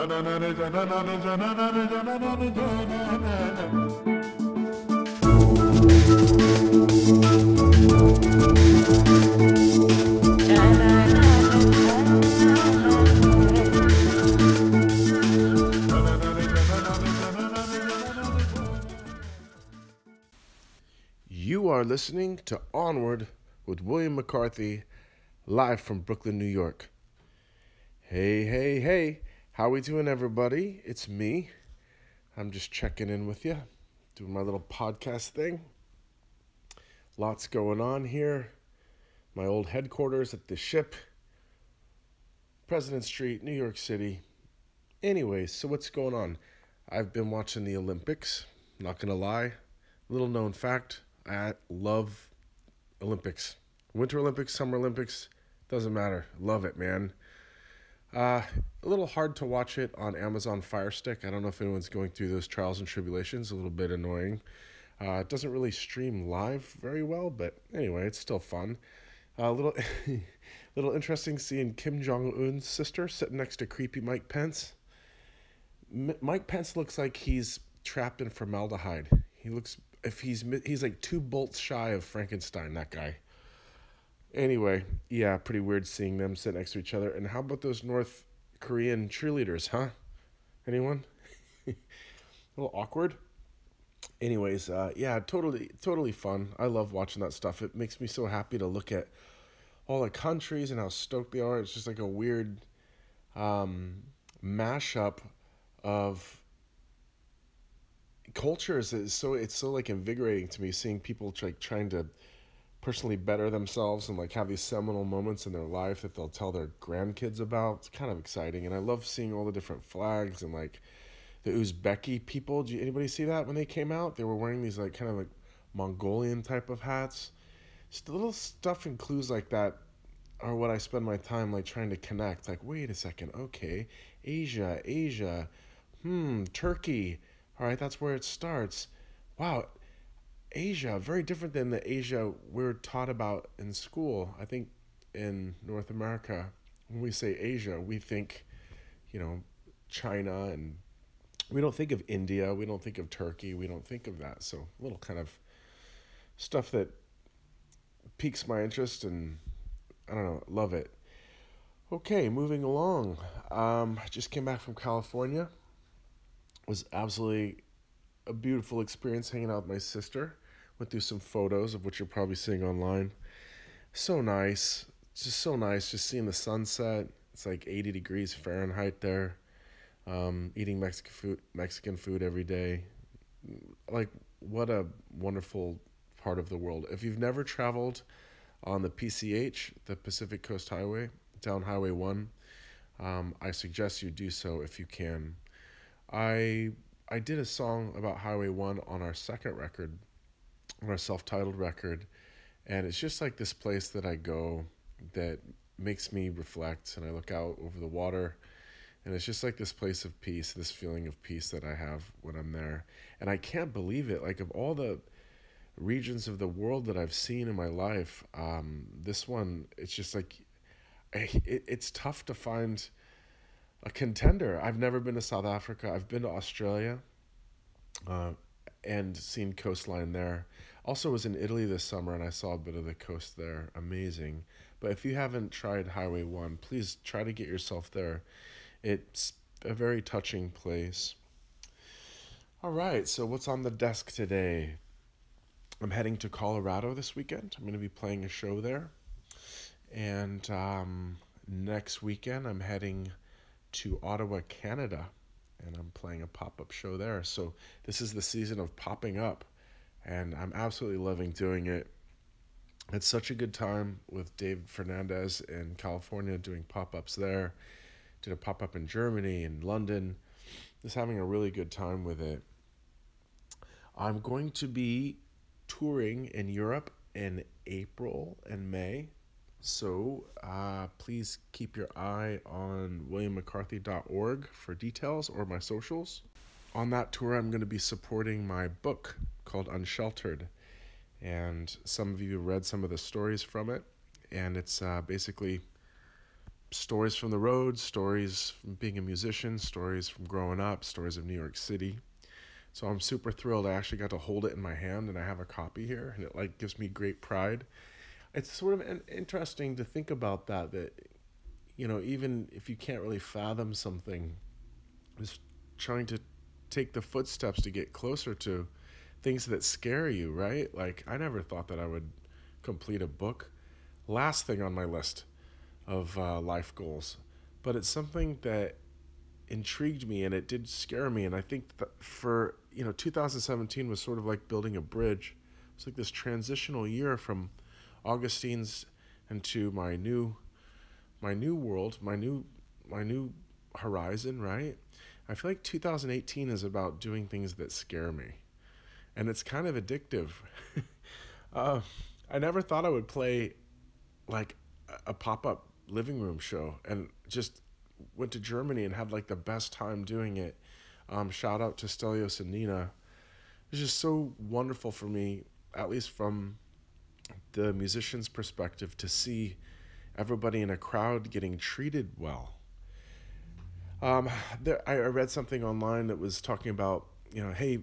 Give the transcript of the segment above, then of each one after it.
You are listening to Onward with William McCarthy, live from Brooklyn, New York. Hey, hey, hey, how we doing, everybody? It's me. I'm just checking in with you, doing my little podcast thing. Lots going on here. My old headquarters at the ship, President Street, New York City. Anyways, so what's going on? I've been watching the Olympics. Not gonna lie, little known fact I love Olympics. Winter Olympics, Summer Olympics, doesn't matter. Love it, man. Uh, a little hard to watch it on Amazon Fire Stick. I don't know if anyone's going through those trials and tribulations. A little bit annoying. Uh, it doesn't really stream live very well, but anyway, it's still fun. A uh, little, little interesting seeing Kim Jong Un's sister sitting next to creepy Mike Pence. M- Mike Pence looks like he's trapped in formaldehyde. He looks if he's he's like two bolts shy of Frankenstein. That guy. Anyway, yeah, pretty weird seeing them sit next to each other. And how about those North Korean cheerleaders, huh? Anyone? A little awkward. Anyways, uh, yeah, totally, totally fun. I love watching that stuff. It makes me so happy to look at all the countries and how stoked they are. It's just like a weird um, mashup of cultures is so it's so like invigorating to me seeing people like trying to personally better themselves and like have these seminal moments in their life that they'll tell their grandkids about. It's kind of exciting, and I love seeing all the different flags and like the Uzbeki people. Did you, anybody see that when they came out? They were wearing these like kind of like Mongolian type of hats. Just little stuff and clues like that are what I spend my time like trying to connect. Like, wait a second, okay, Asia, Asia, hmm, Turkey all right, that's where it starts. Wow, Asia, very different than the Asia we're taught about in school. I think in North America, when we say Asia, we think, you know, China and we don't think of India, we don't think of Turkey, we don't think of that. So, a little kind of stuff that piques my interest and I don't know, love it. Okay, moving along. Um, I just came back from California was absolutely a beautiful experience hanging out with my sister. Went through some photos of which you're probably seeing online. So nice. Just so nice. Just seeing the sunset. It's like 80 degrees Fahrenheit there. Um, eating Mexican food, Mexican food every day. Like what a wonderful part of the world. If you've never traveled on the PCH, the Pacific Coast Highway, down Highway 1, um, I suggest you do so if you can. I I did a song about Highway 1 on our second record, on our self-titled record, and it's just like this place that I go that makes me reflect and I look out over the water and it's just like this place of peace, this feeling of peace that I have when I'm there. And I can't believe it. Like of all the regions of the world that I've seen in my life, um, this one, it's just like, it, it's tough to find a contender. I've never been to South Africa. I've been to Australia, uh, and seen coastline there. Also was in Italy this summer and I saw a bit of the coast there. Amazing. But if you haven't tried Highway 1, please try to get yourself there. It's a very touching place. All right, so what's on the desk today? I'm heading to Colorado this weekend. I'm going to be playing a show there. And um, next weekend, I'm heading to Ottawa, Canada, and I'm playing a pop up show there. So this is the season of popping up, and I'm absolutely loving doing it. It's such a good time with Dave Fernandez in California doing pop ups there. Did a pop up in Germany and London. Just having a really good time with it. I'm going to be touring in Europe in April and May. So uh, please keep your eye on williammccarthy.org for details or my socials. On that tour, I'm going to be supporting my book called Unsheltered. And some of you read some of the stories from it. And it's uh, basically stories from the road, stories from being a musician, stories from growing up, stories of New York City. So I'm super thrilled. I actually got to hold it in my hand, and I have a copy here, and it like gives me great pride. It's sort of interesting to think about that. That you know, even if you can't really fathom something, just trying to take the footsteps to get closer to things that scare you, right? Like I never thought that I would complete a book. Last thing on my list of uh, life goals, but it's something that intrigued me and it did scare me. And I think for you know, 2017 was sort of like building a bridge. It's like this transitional year from Augustines into my new, my new world, my new, my new horizon. Right. I feel like 2018 is about doing things that scare me, and it's kind of addictive. uh, I never thought I would play like a pop up living room show and just went to Germany and had like the best time doing it. Um, shout out to Stelios and Nina. It was just so wonderful for me, at least from the musician's perspective, to see everybody in a crowd getting treated well. Um, there, I read something online that was talking about, you know, hey,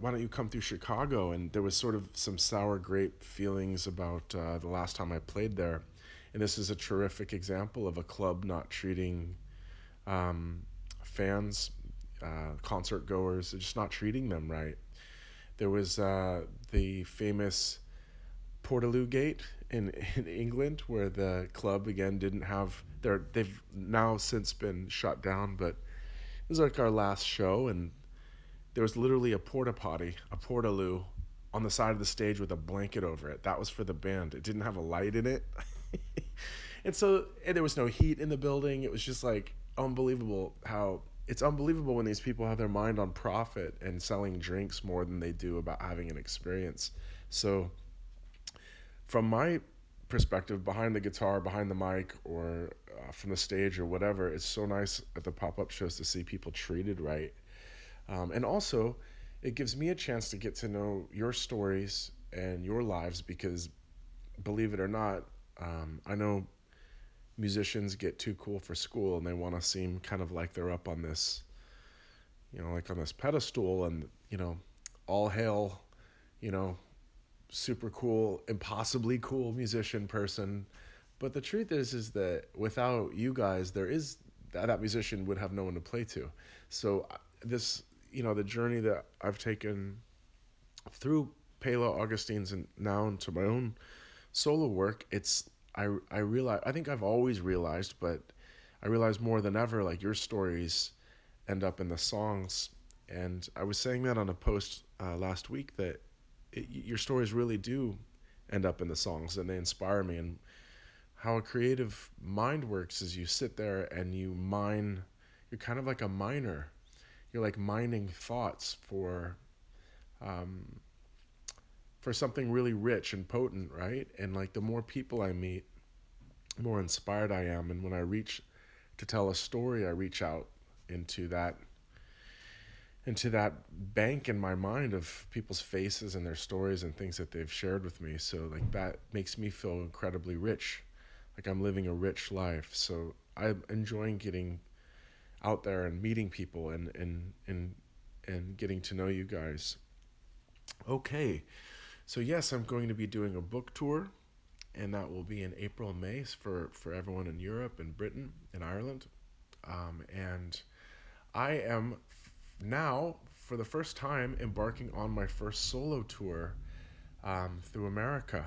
why don't you come through Chicago? And there was sort of some sour grape feelings about uh, the last time I played there. And this is a terrific example of a club not treating um, fans, uh, concert goers, just not treating them right. There was uh, the famous Portaloo Gate in, in England, where the club again didn't have their. They've now since been shut down, but it was like our last show, and there was literally a porta potty, a portaloo, on the side of the stage with a blanket over it. That was for the band. It didn't have a light in it. and so and there was no heat in the building. It was just like unbelievable how it's unbelievable when these people have their mind on profit and selling drinks more than they do about having an experience. So from my perspective behind the guitar, behind the mic, or uh, from the stage or whatever, it's so nice at the pop up shows to see people treated right. Um, and also, it gives me a chance to get to know your stories and your lives because, believe it or not, um, I know musicians get too cool for school and they want to seem kind of like they're up on this, you know, like on this pedestal and, you know, all hail, you know, super cool, impossibly cool musician person. But the truth is, is that without you guys, there is that, that musician would have no one to play to. So uh, this, you know, the journey that I've taken through Pela Augustines and now into my own solo work, it's I I realize I think I've always realized, but I realize more than ever like your stories end up in the songs. And I was saying that on a post uh, last week that it, your stories really do end up in the songs and they inspire me. And how a creative mind works is you sit there and you mine. You're kind of like a miner. You're like mining thoughts for um, for something really rich and potent, right? And like the more people I meet, the more inspired I am. And when I reach to tell a story, I reach out into that into that bank in my mind of people's faces and their stories and things that they've shared with me. So like that makes me feel incredibly rich. Like I'm living a rich life. So I'm enjoying getting out there and meeting people and and and and getting to know you guys. Okay. So yes, I'm going to be doing a book tour, and that will be in April, and May for for everyone in Europe and Britain and Ireland, um, and I am now for the first time embarking on my first solo tour um, through America.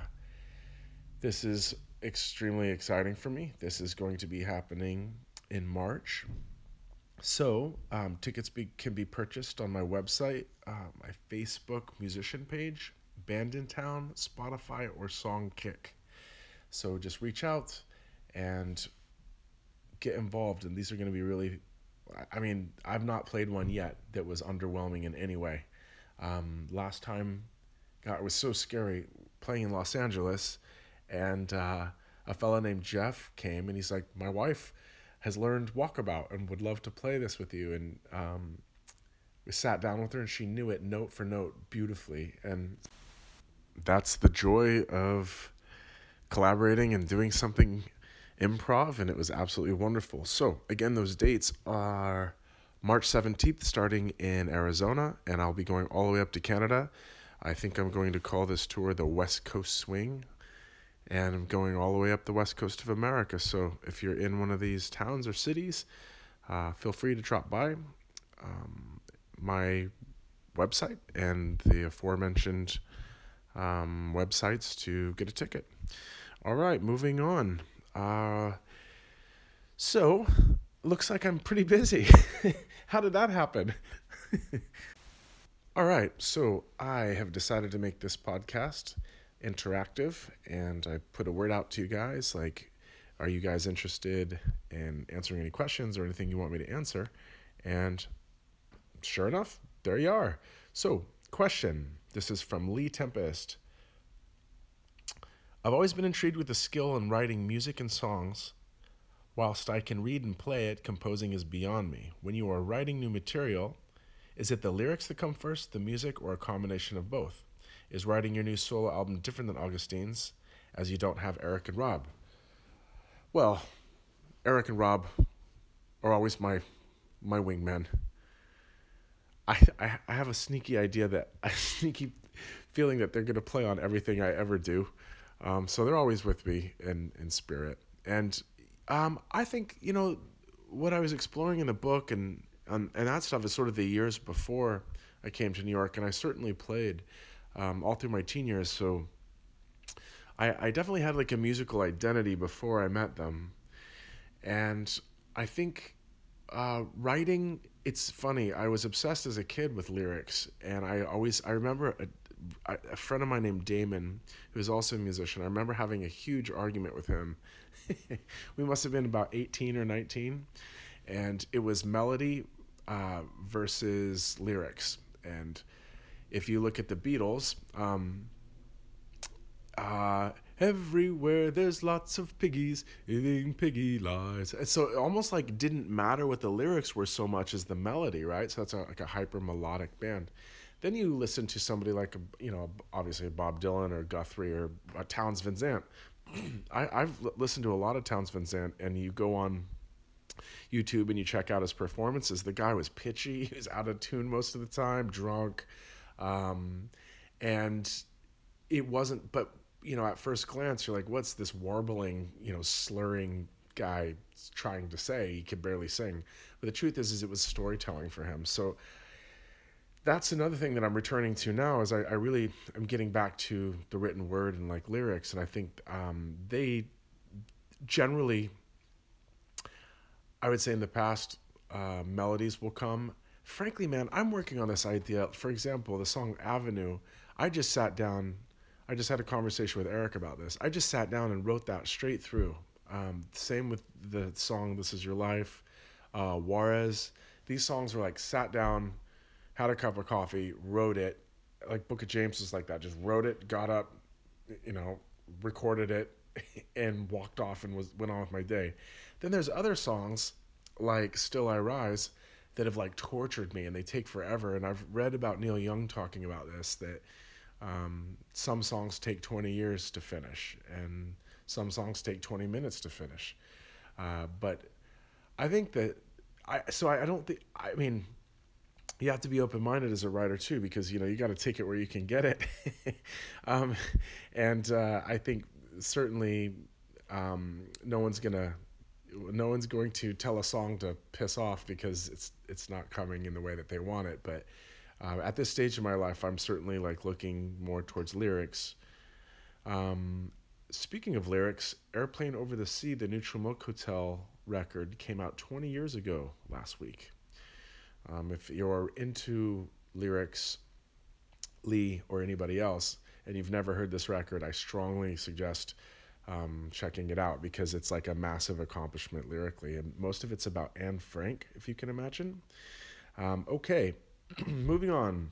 This is extremely exciting for me. This is going to be happening in March. So, um, tickets be, can be purchased on my website, uh, my Facebook musician page, Bandsintown, Spotify, or Songkick. So just reach out and get involved. And these are going to be really, I mean, I've not played one yet that was underwhelming in any way. Um, last time, God, it was so scary playing in Los Angeles, and uh, a fella named Jeff came and he's like, My wife has learned walkabout and would love to play this with you. And um, we sat down with her and she knew it note for note beautifully. And that's the joy of collaborating and doing something improv, and it was absolutely wonderful. So, again, those dates are March 17th, starting in Arizona, and I'll be going all the way up to Canada. I think I'm going to call this tour the West Coast Swing, and I'm going all the way up the west coast of America. So, if you're in one of these towns or cities, uh, feel free to drop by. Um, my website and the aforementioned um, websites to get a ticket. All right, moving on. Uh, so, looks like I'm pretty busy. How did that happen? All right, so I have decided to make this podcast interactive and I put a word out to you guys like, are you guys interested in answering any questions or anything you want me to answer? And sure enough, there you are. So, question this is from Lee Tempest. I've always been intrigued with the skill in writing music and songs. Whilst I can read and play it, composing is beyond me. When you are writing new material, is it the lyrics that come first, the music, or a combination of both? Is writing your new solo album different than Augustines, as you don't have Eric and Rob? Well, Eric and Rob are always my my wingmen. I, I I have a sneaky idea that a sneaky feeling that they're gonna play on everything I ever do. Um, so they're always with me in, in spirit. And um, I think, you know, what I was exploring in the book and, and, and that stuff is sort of the years before I came to New York. And I certainly played um, all through my teen years. So I, I definitely had like a musical identity before I met them. And I think uh, writing, it's funny. I was obsessed as a kid with lyrics. And I always, I remember a, a friend of mine named Damon, who is also a musician, I remember having a huge argument with him. we must have been about 18 or 19. And it was melody uh, versus lyrics. And if you look at the Beatles, um, uh, everywhere there's lots of piggies eating piggy lies. And so it almost like didn't matter what the lyrics were so much as the melody, right? So that's a, like a hyper melodic band. Then you listen to somebody like, you know, obviously Bob Dylan or Guthrie or uh, Townes Van Zandt. I, I've listened to a lot of Townes Van Zandt, and you go on YouTube and you check out his performances. The guy was pitchy, he was out of tune most of the time, drunk, um, and it wasn't. But you know, at first glance, you're like, "What's this warbling, you know, slurring guy trying to say?" He could barely sing. But the truth is, is it was storytelling for him. So that's another thing that I'm returning to now is I, I really am getting back to the written word and like lyrics, and I think um, they generally, I would say in the past, uh, melodies will come. Frankly, man, I'm working on this idea. For example, the song Avenue, I just sat down, I just had a conversation with Eric about this. I just sat down and wrote that straight through. Um, same with the song This Is Your Life, uh, Juarez. These songs were like sat down had a cup of coffee, wrote it. Like Book of James was like that. Just wrote it, got up, you know, recorded it, and walked off and was went on with my day. Then there's other songs like Still I Rise that have like tortured me and they take forever. And I've read about Neil Young talking about this that um, some songs take 20 years to finish and some songs take 20 minutes to finish. Uh, but I think that I so I, I don't think I mean you have to be open minded as a writer too, because you know you got to take it where you can get it. um, and uh, I think certainly um, no one's gonna no one's going to tell a song to piss off because it's it's not coming in the way that they want it. But uh, at this stage of my life, I'm certainly like looking more towards lyrics. Um, speaking of lyrics, "Airplane Over the Sea," the Neutral Hotel record, came out 20 years ago last week. Um, if you're into lyrics, Lee or anybody else, and you've never heard this record, I strongly suggest um, checking it out because it's like a massive accomplishment lyrically. And most of it's about Anne Frank, if you can imagine. Um, okay, moving on.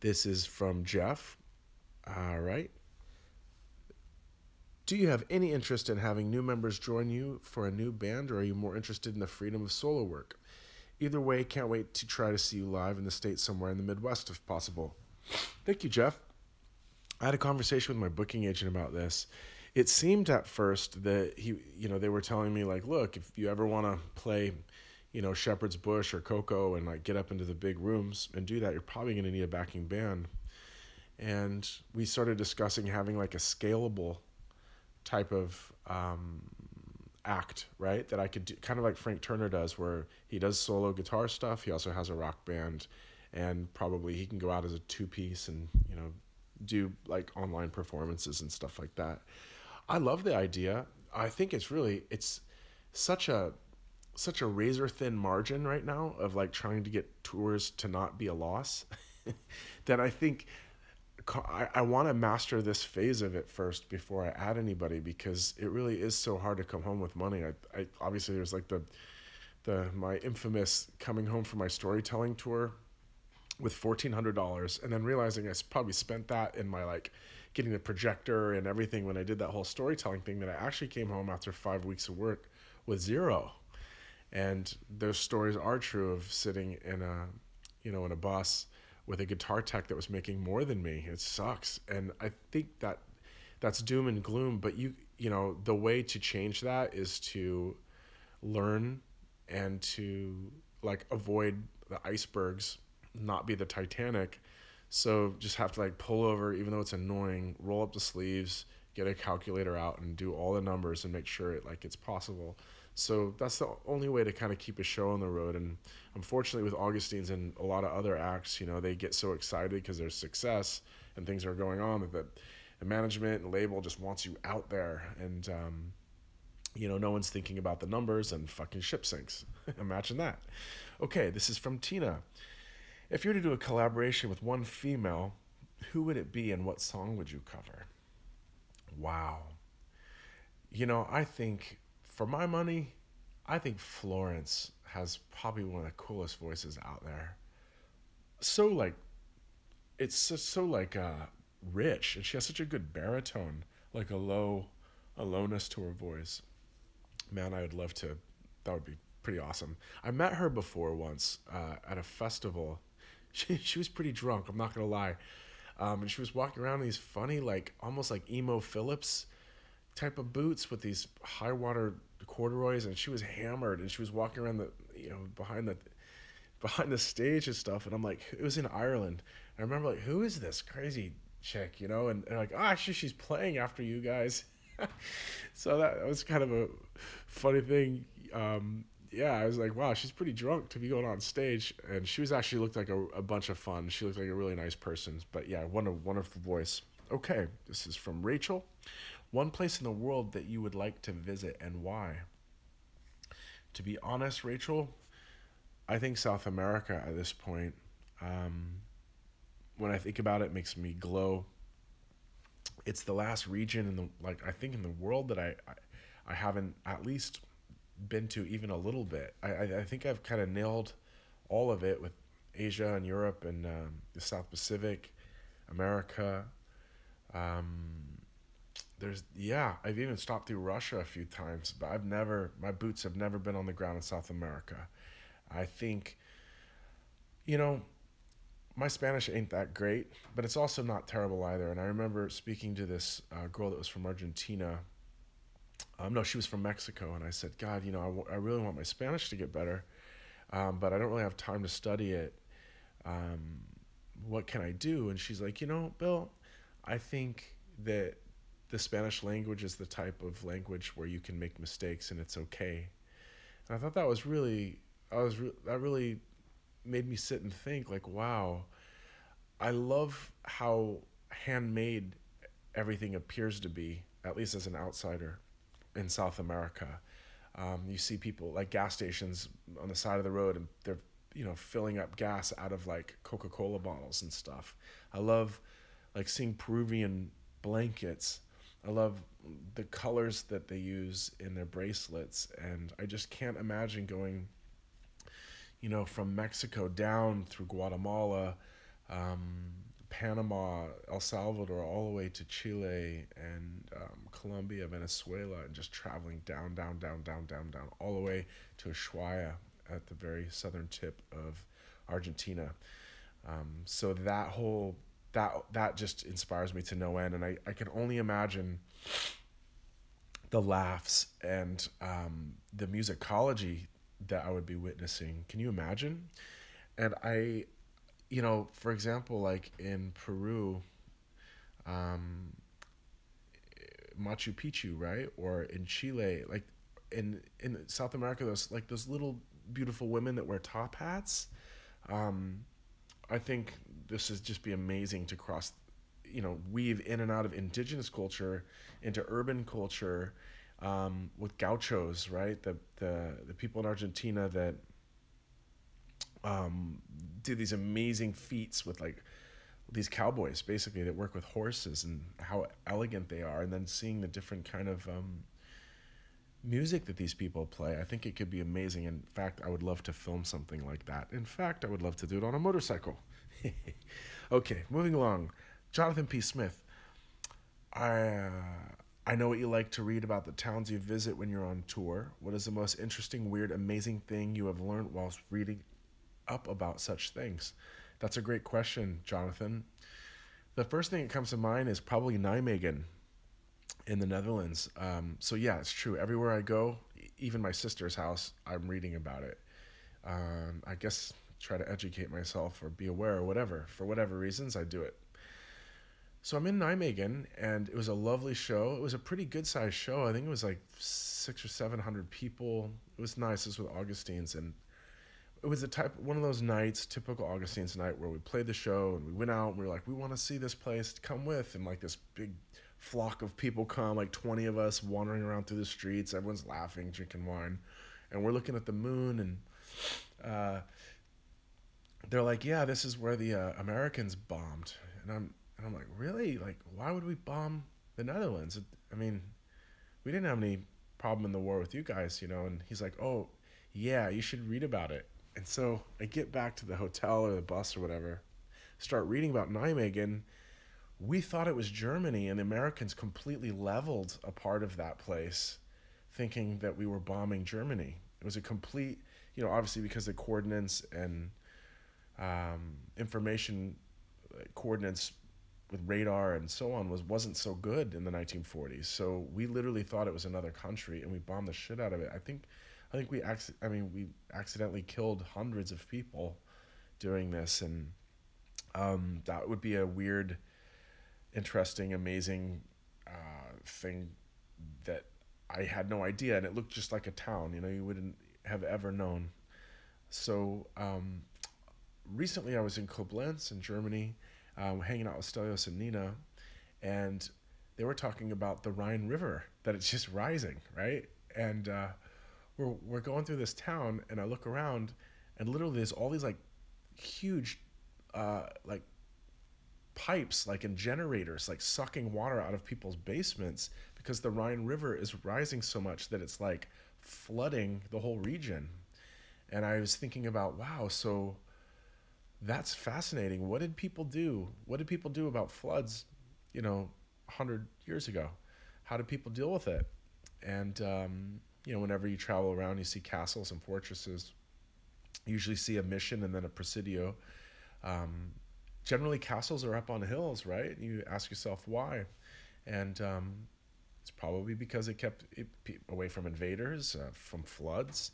This is from Jeff. All right. Do you have any interest in having new members join you for a new band, or are you more interested in the freedom of solo work? Either way, can't wait to try to see you live in the States somewhere in the Midwest if possible. Thank you, Jeff. I had a conversation with my booking agent about this. It seemed at first that he, you know, they were telling me like, look, if you ever want to play, you know, Shepherd's Bush or Koko and like get up into the big rooms and do that, you're probably going to need a backing band. And we started discussing having like a scalable type of um, act, right? That I could do, kind of like Frank Turner does, where he does solo guitar stuff. He also has a rock band, and probably he can go out as a two piece and you know do like online performances and stuff like that. I love the idea. I think it's really it's such a such a razor thin margin right now of like trying to get tours to not be a loss that I think I, I want to master this phase of it first before I add anybody because it really is so hard to come home with money. I, I obviously there's like the the my infamous coming home from my storytelling tour with fourteen hundred dollars and then realizing I probably spent that in my like getting the projector and everything when I did that whole storytelling thing that I actually came home after five weeks of work with zero. And those stories are true of sitting in a you know in a bus with a guitar tech that was making more than me. It sucks. And I think that that's doom and gloom, but you you know, the way to change that is to learn and to like avoid the icebergs, not be the Titanic. So just have to like pull over even though it's annoying, roll up the sleeves, get a calculator out and do all the numbers and make sure it like it's possible. So that's the only way to kind of keep a show on the road. And unfortunately, with Augustines and a lot of other acts, you know, they get so excited because there's success and things are going on that the management and label just wants you out there. And, um, you know, no one's thinking about the numbers and fucking ship sinks. Imagine that. Okay, this is from Tina. If you were to do a collaboration with one female, who would it be and what song would you cover? Wow. You know, I think for my money, I think Florence has probably one of the coolest voices out there. So like, it's just so like uh, rich, and she has such a good baritone, like a low, a lowness to her voice. Man, I would love to. That would be pretty awesome. I met her before once uh, at a festival. She she was pretty drunk. I'm not gonna lie. Um, and she was walking around in these funny, like almost like Emo Philips type of boots with these high water corduroys, and she was hammered, and she was walking around the you know behind the behind the stage and stuff, and I'm like, it was in Ireland. I remember like, who is this crazy chick, you know? And, and like, ah, oh, she, she's playing after you guys. so that, was kind of a funny thing. Um, yeah, I was like, wow, she's pretty drunk to be going on stage, and she was actually looked like a, a bunch of fun. She looked like a really nice person, but yeah, a wonderful voice. Okay, this is from Rachel. One place in the world that you would like to visit and why? To be honest, Rachel, I think South America at this point, um, when I think about it, it makes me glow. It's the last region in the like I think in the world that I I, I haven't at least been to even a little bit. I I, I think I've kind of nailed all of it with Asia and Europe and um, the South Pacific, America. Um, there's yeah i've even stopped through russia a few times but i've never my boots have never been on the ground in south america i think you know my spanish ain't that great but it's also not terrible either and i remember speaking to this uh, girl that was from argentina um, no she was from mexico and i said god you know I, w- I really want my spanish to get better um, but i don't really have time to study it um, what can i do and she's like you know bill i think that the Spanish language is the type of language where you can make mistakes and it's okay. And I thought that was really, I was re- that really made me sit and think like, wow, I love how handmade everything appears to be, at least as an outsider in South America. Um, you see people like gas stations on the side of the road and they're you know filling up gas out of like coca-cola bottles and stuff i love like seeing peruvian blankets I love the colors that they use in their bracelets, and I just can't imagine going, you know, from Mexico down through Guatemala, um, Panama, El Salvador, all the way to Chile and um, Colombia, Venezuela, and just traveling down, down, down, down, down, down, all the way to Ushuaia at the very southern tip of Argentina. Um, so that whole that that just inspires me to no end and I, I can only imagine the laughs and um, the musicology that I would be witnessing. Can you imagine? And I, you know, for example, like in Peru, um, Machu Picchu, right, or in Chile, like in in South America, those like those little beautiful women that wear top hats. Um, I think this would just be amazing to cross, you know, weave in and out of indigenous culture into urban culture um, with gauchos, right? The, the, the people in Argentina that um, do these amazing feats with like these cowboys basically that work with horses and how elegant they are and then seeing the different kind of um, music that these people play i think it could be amazing. In fact i would love to film something like that. In fact i would love to do it on a motorcycle. Okay moving along. Jonathan p. Smith. I uh, I know what you like to read about the towns you visit when you're on tour. What is the most interesting, weird, amazing thing you have learned whilst reading up about such things? That's a great question, Jonathan. The first thing that comes to mind is probably Nijmegen in the Netherlands. Um, so, yeah, it's true. Everywhere I go, even my sister's house, I'm reading about it. Um, I guess try to educate myself or be aware or whatever. For whatever reasons, I do it. So I'm in Nijmegen, and it was a lovely show. It was a pretty good sized show. I think it was like six or seven hundred people. It was nice. This was with Augustines, and it was a type one of those nights, typical Augustines night, where we played the show and we went out and we were like, we want to see this place. Come with, and like this big flock of people come, like twenty of us wandering around through the streets. Everyone's laughing, drinking wine, and we're looking at the moon and. Uh, they're like, yeah, this is where the uh, Americans bombed, and I'm and I'm like, really? Like, why would we bomb the Netherlands? I mean, we didn't have any problem in the war with you guys, you know. And he's like, oh, yeah, you should read about it. And so I get back to the hotel or the bus or whatever, start reading about Nijmegen. We thought it was Germany, and the Americans completely leveled a part of that place, thinking that we were bombing Germany. It was a complete, you know, obviously because the coordinates and um, information uh, coordinates with radar and so on was wasn't so good in the 1940s. So we literally thought it was another country, and we bombed the shit out of it. I think, I think we ac- I mean we accidentally killed hundreds of people during this, and um, that would be a weird, interesting, amazing uh, thing that I had no idea, and it looked just like a town. You know, you wouldn't have ever known. So um, recently, I was in Koblenz in Germany um, hanging out with Stelios and Nina, and they were talking about the Rhine River that it's just rising, right? And uh, we're we're going through this town, and I look around, and literally there's all these like huge, uh, like pipes, like in generators, like sucking water out of people's basements because the Rhine River is rising so much that it's like flooding the whole region. And I was thinking about, wow, so that's fascinating. What did people do? What did people do about floods, you know, 100 years ago? How did people deal with it? And, um, you know, whenever you travel around, you see castles and fortresses. You usually see a mission and then a presidio. Um, generally, castles are up on hills, right? You ask yourself why. And um, it's probably because it kept it away from invaders, uh, from floods.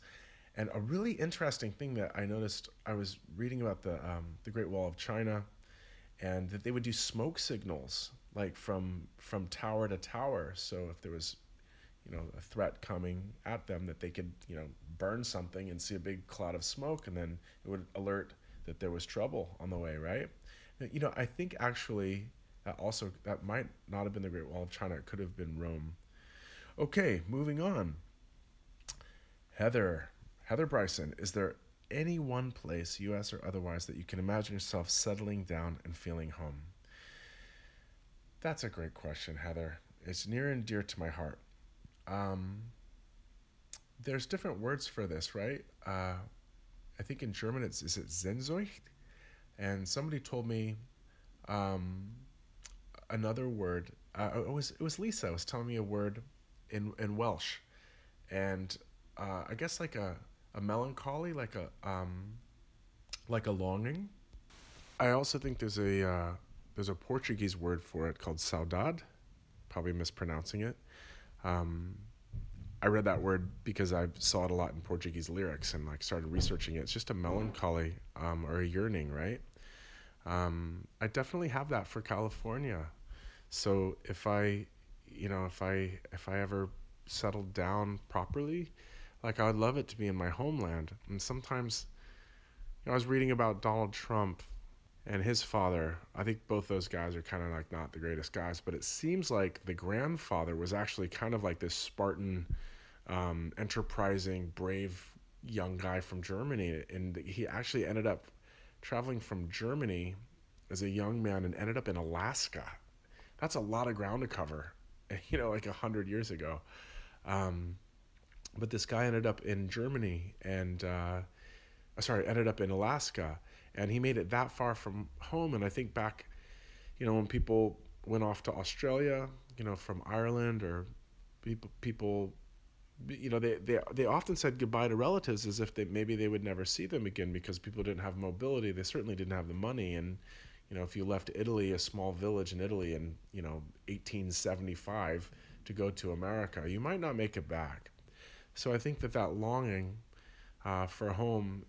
And a really interesting thing that I noticed, I was reading about the um, the Great Wall of China, and that they would do smoke signals like from from tower to tower. So if there was, you know, a threat coming at them, that they could you know burn something and see a big cloud of smoke, and then it would alert that there was trouble on the way. Right? Uh, you know, I think actually that also that might not have been the Great Wall of China. It could have been Rome. Okay, moving on. Heather, Heather Bryson, is there any one place, US or otherwise, that you can imagine yourself settling down and feeling home? That's a great question, Heather. It's near and dear to my heart. Um, there's different words for this, right? Uh, I think in German it's is it Sehnsucht, and somebody told me um, another word. Uh, it was it was Lisa was telling me a word in in Welsh, and uh, I guess like a a melancholy, like a um, like a longing. I also think there's a uh, there's a Portuguese word for it called saudade, probably mispronouncing it. Um, I read that word because I saw it a lot in Portuguese lyrics and like started researching it. It's just a melancholy um, or a yearning, right? Um, I definitely have that for California. So if I, you know, if I if I ever settled down properly, like I would love it to be in my homeland. And sometimes, you know, I was reading about Donald Trump and his father. I think both those guys are kind of like not the greatest guys, but it seems like the grandfather was actually kind of like this Spartan, um, enterprising, brave young guy from Germany, and he actually ended up traveling from Germany as a young man and ended up in Alaska. That's a lot of ground to cover, you know, like a hundred years ago. Um, but this guy ended up in Germany and, uh, sorry, ended up in Alaska, and he made it that far from home. And I think back, you know, when people went off to Australia, you know, from Ireland or people people you know, they, they, they often said goodbye to relatives as if they, maybe they would never see them again because people didn't have mobility. They certainly didn't have the money. And, you know, if you left Italy, a small village in Italy in, you know, 1875 to go to America, you might not make it back. So I think that that longing uh, for home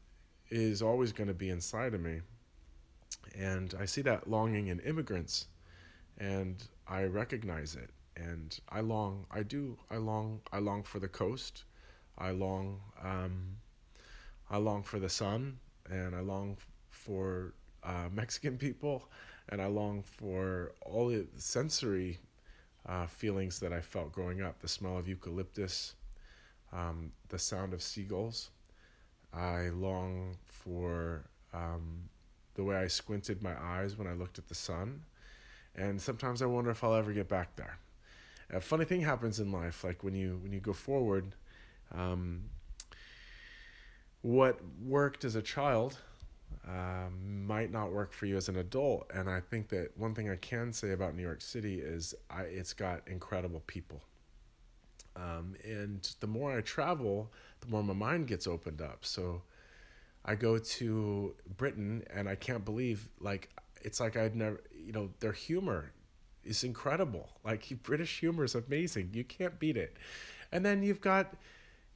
is always going to be inside of me. And I see that longing in immigrants and I recognize it and I long, I do, I long, I long for the coast. I long, um, I long for the sun, and I long for uh, Mexican people, and I long for all the sensory uh, feelings that I felt growing up: the smell of eucalyptus, um, the sound of seagulls. I long for um, the way I squinted my eyes when I looked at the sun, and sometimes I wonder if I'll ever get back there. A funny thing happens in life like when you when you go forward um, what worked as a child um, might not work for you as an adult. And i think that one thing i can say about new york city is I, it's got incredible people um, and the more i travel the more my mind gets opened up so i go to britain and i can't believe like it's like i'd never you know their humor is incredible. Like British humor is amazing. You can't beat it. And then you've got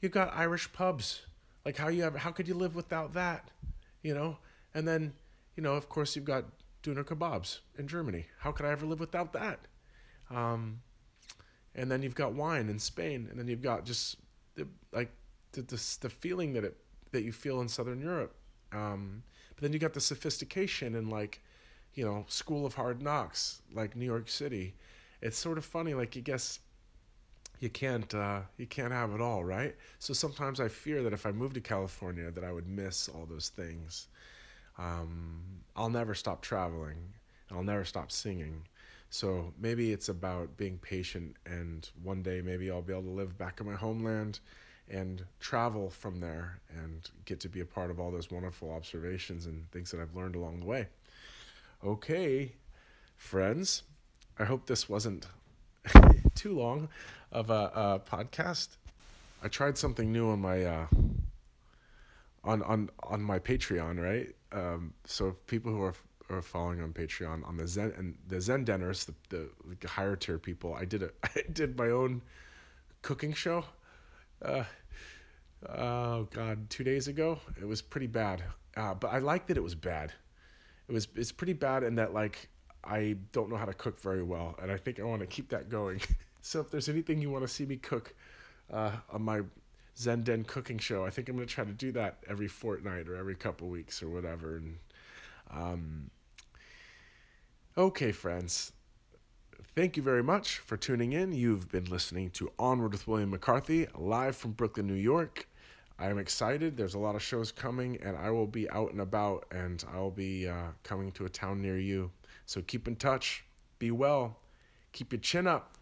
you've got Irish pubs. Like how you ever how could you live without that? You know? And then, you know, of course you've got doner kebabs in Germany. How could I ever live without that? Um, and then you've got wine in Spain, and then you've got just the, like the, the, the feeling that it that you feel in Southern Europe. Um, but then you got the sophistication and like you know, School of Hard Knocks, like New York City. It's sort of funny, like you guess you can't uh, you can't have it all, right? So sometimes I fear that if I moved to California, that I would miss all those things. Um, I'll never stop traveling. I'll never stop singing. So maybe it's about being patient, and one day maybe I'll be able to live back in my homeland and travel from there and get to be a part of all those wonderful observations and things that I've learned along the way. Okay, friends, I hope this wasn't too long of a, a, podcast. I tried something new on my uh, on on on my Patreon, right? Um, so people who are are following on Patreon on the Zen and the Zen Deners, the, the, the higher tier people, I did a I did my own cooking show. Uh, oh God, two days ago, it was pretty bad. Uh, but I like that it was bad it was it's pretty bad in that like I don't know how to cook very well, and I think I want to keep that going. so if there's anything you want to see me cook uh, on my Zen Den cooking show, I think I'm gonna try to do that every fortnight or every couple weeks or whatever. And um, okay, friends. Thank you very much for tuning in. You've been listening to Onward with William McCarthy, live from Brooklyn, New York. I am excited. There's a lot of shows coming, and I will be out and about, and I'll be uh, coming to a town near you. So keep in touch. Be well. Keep your chin up.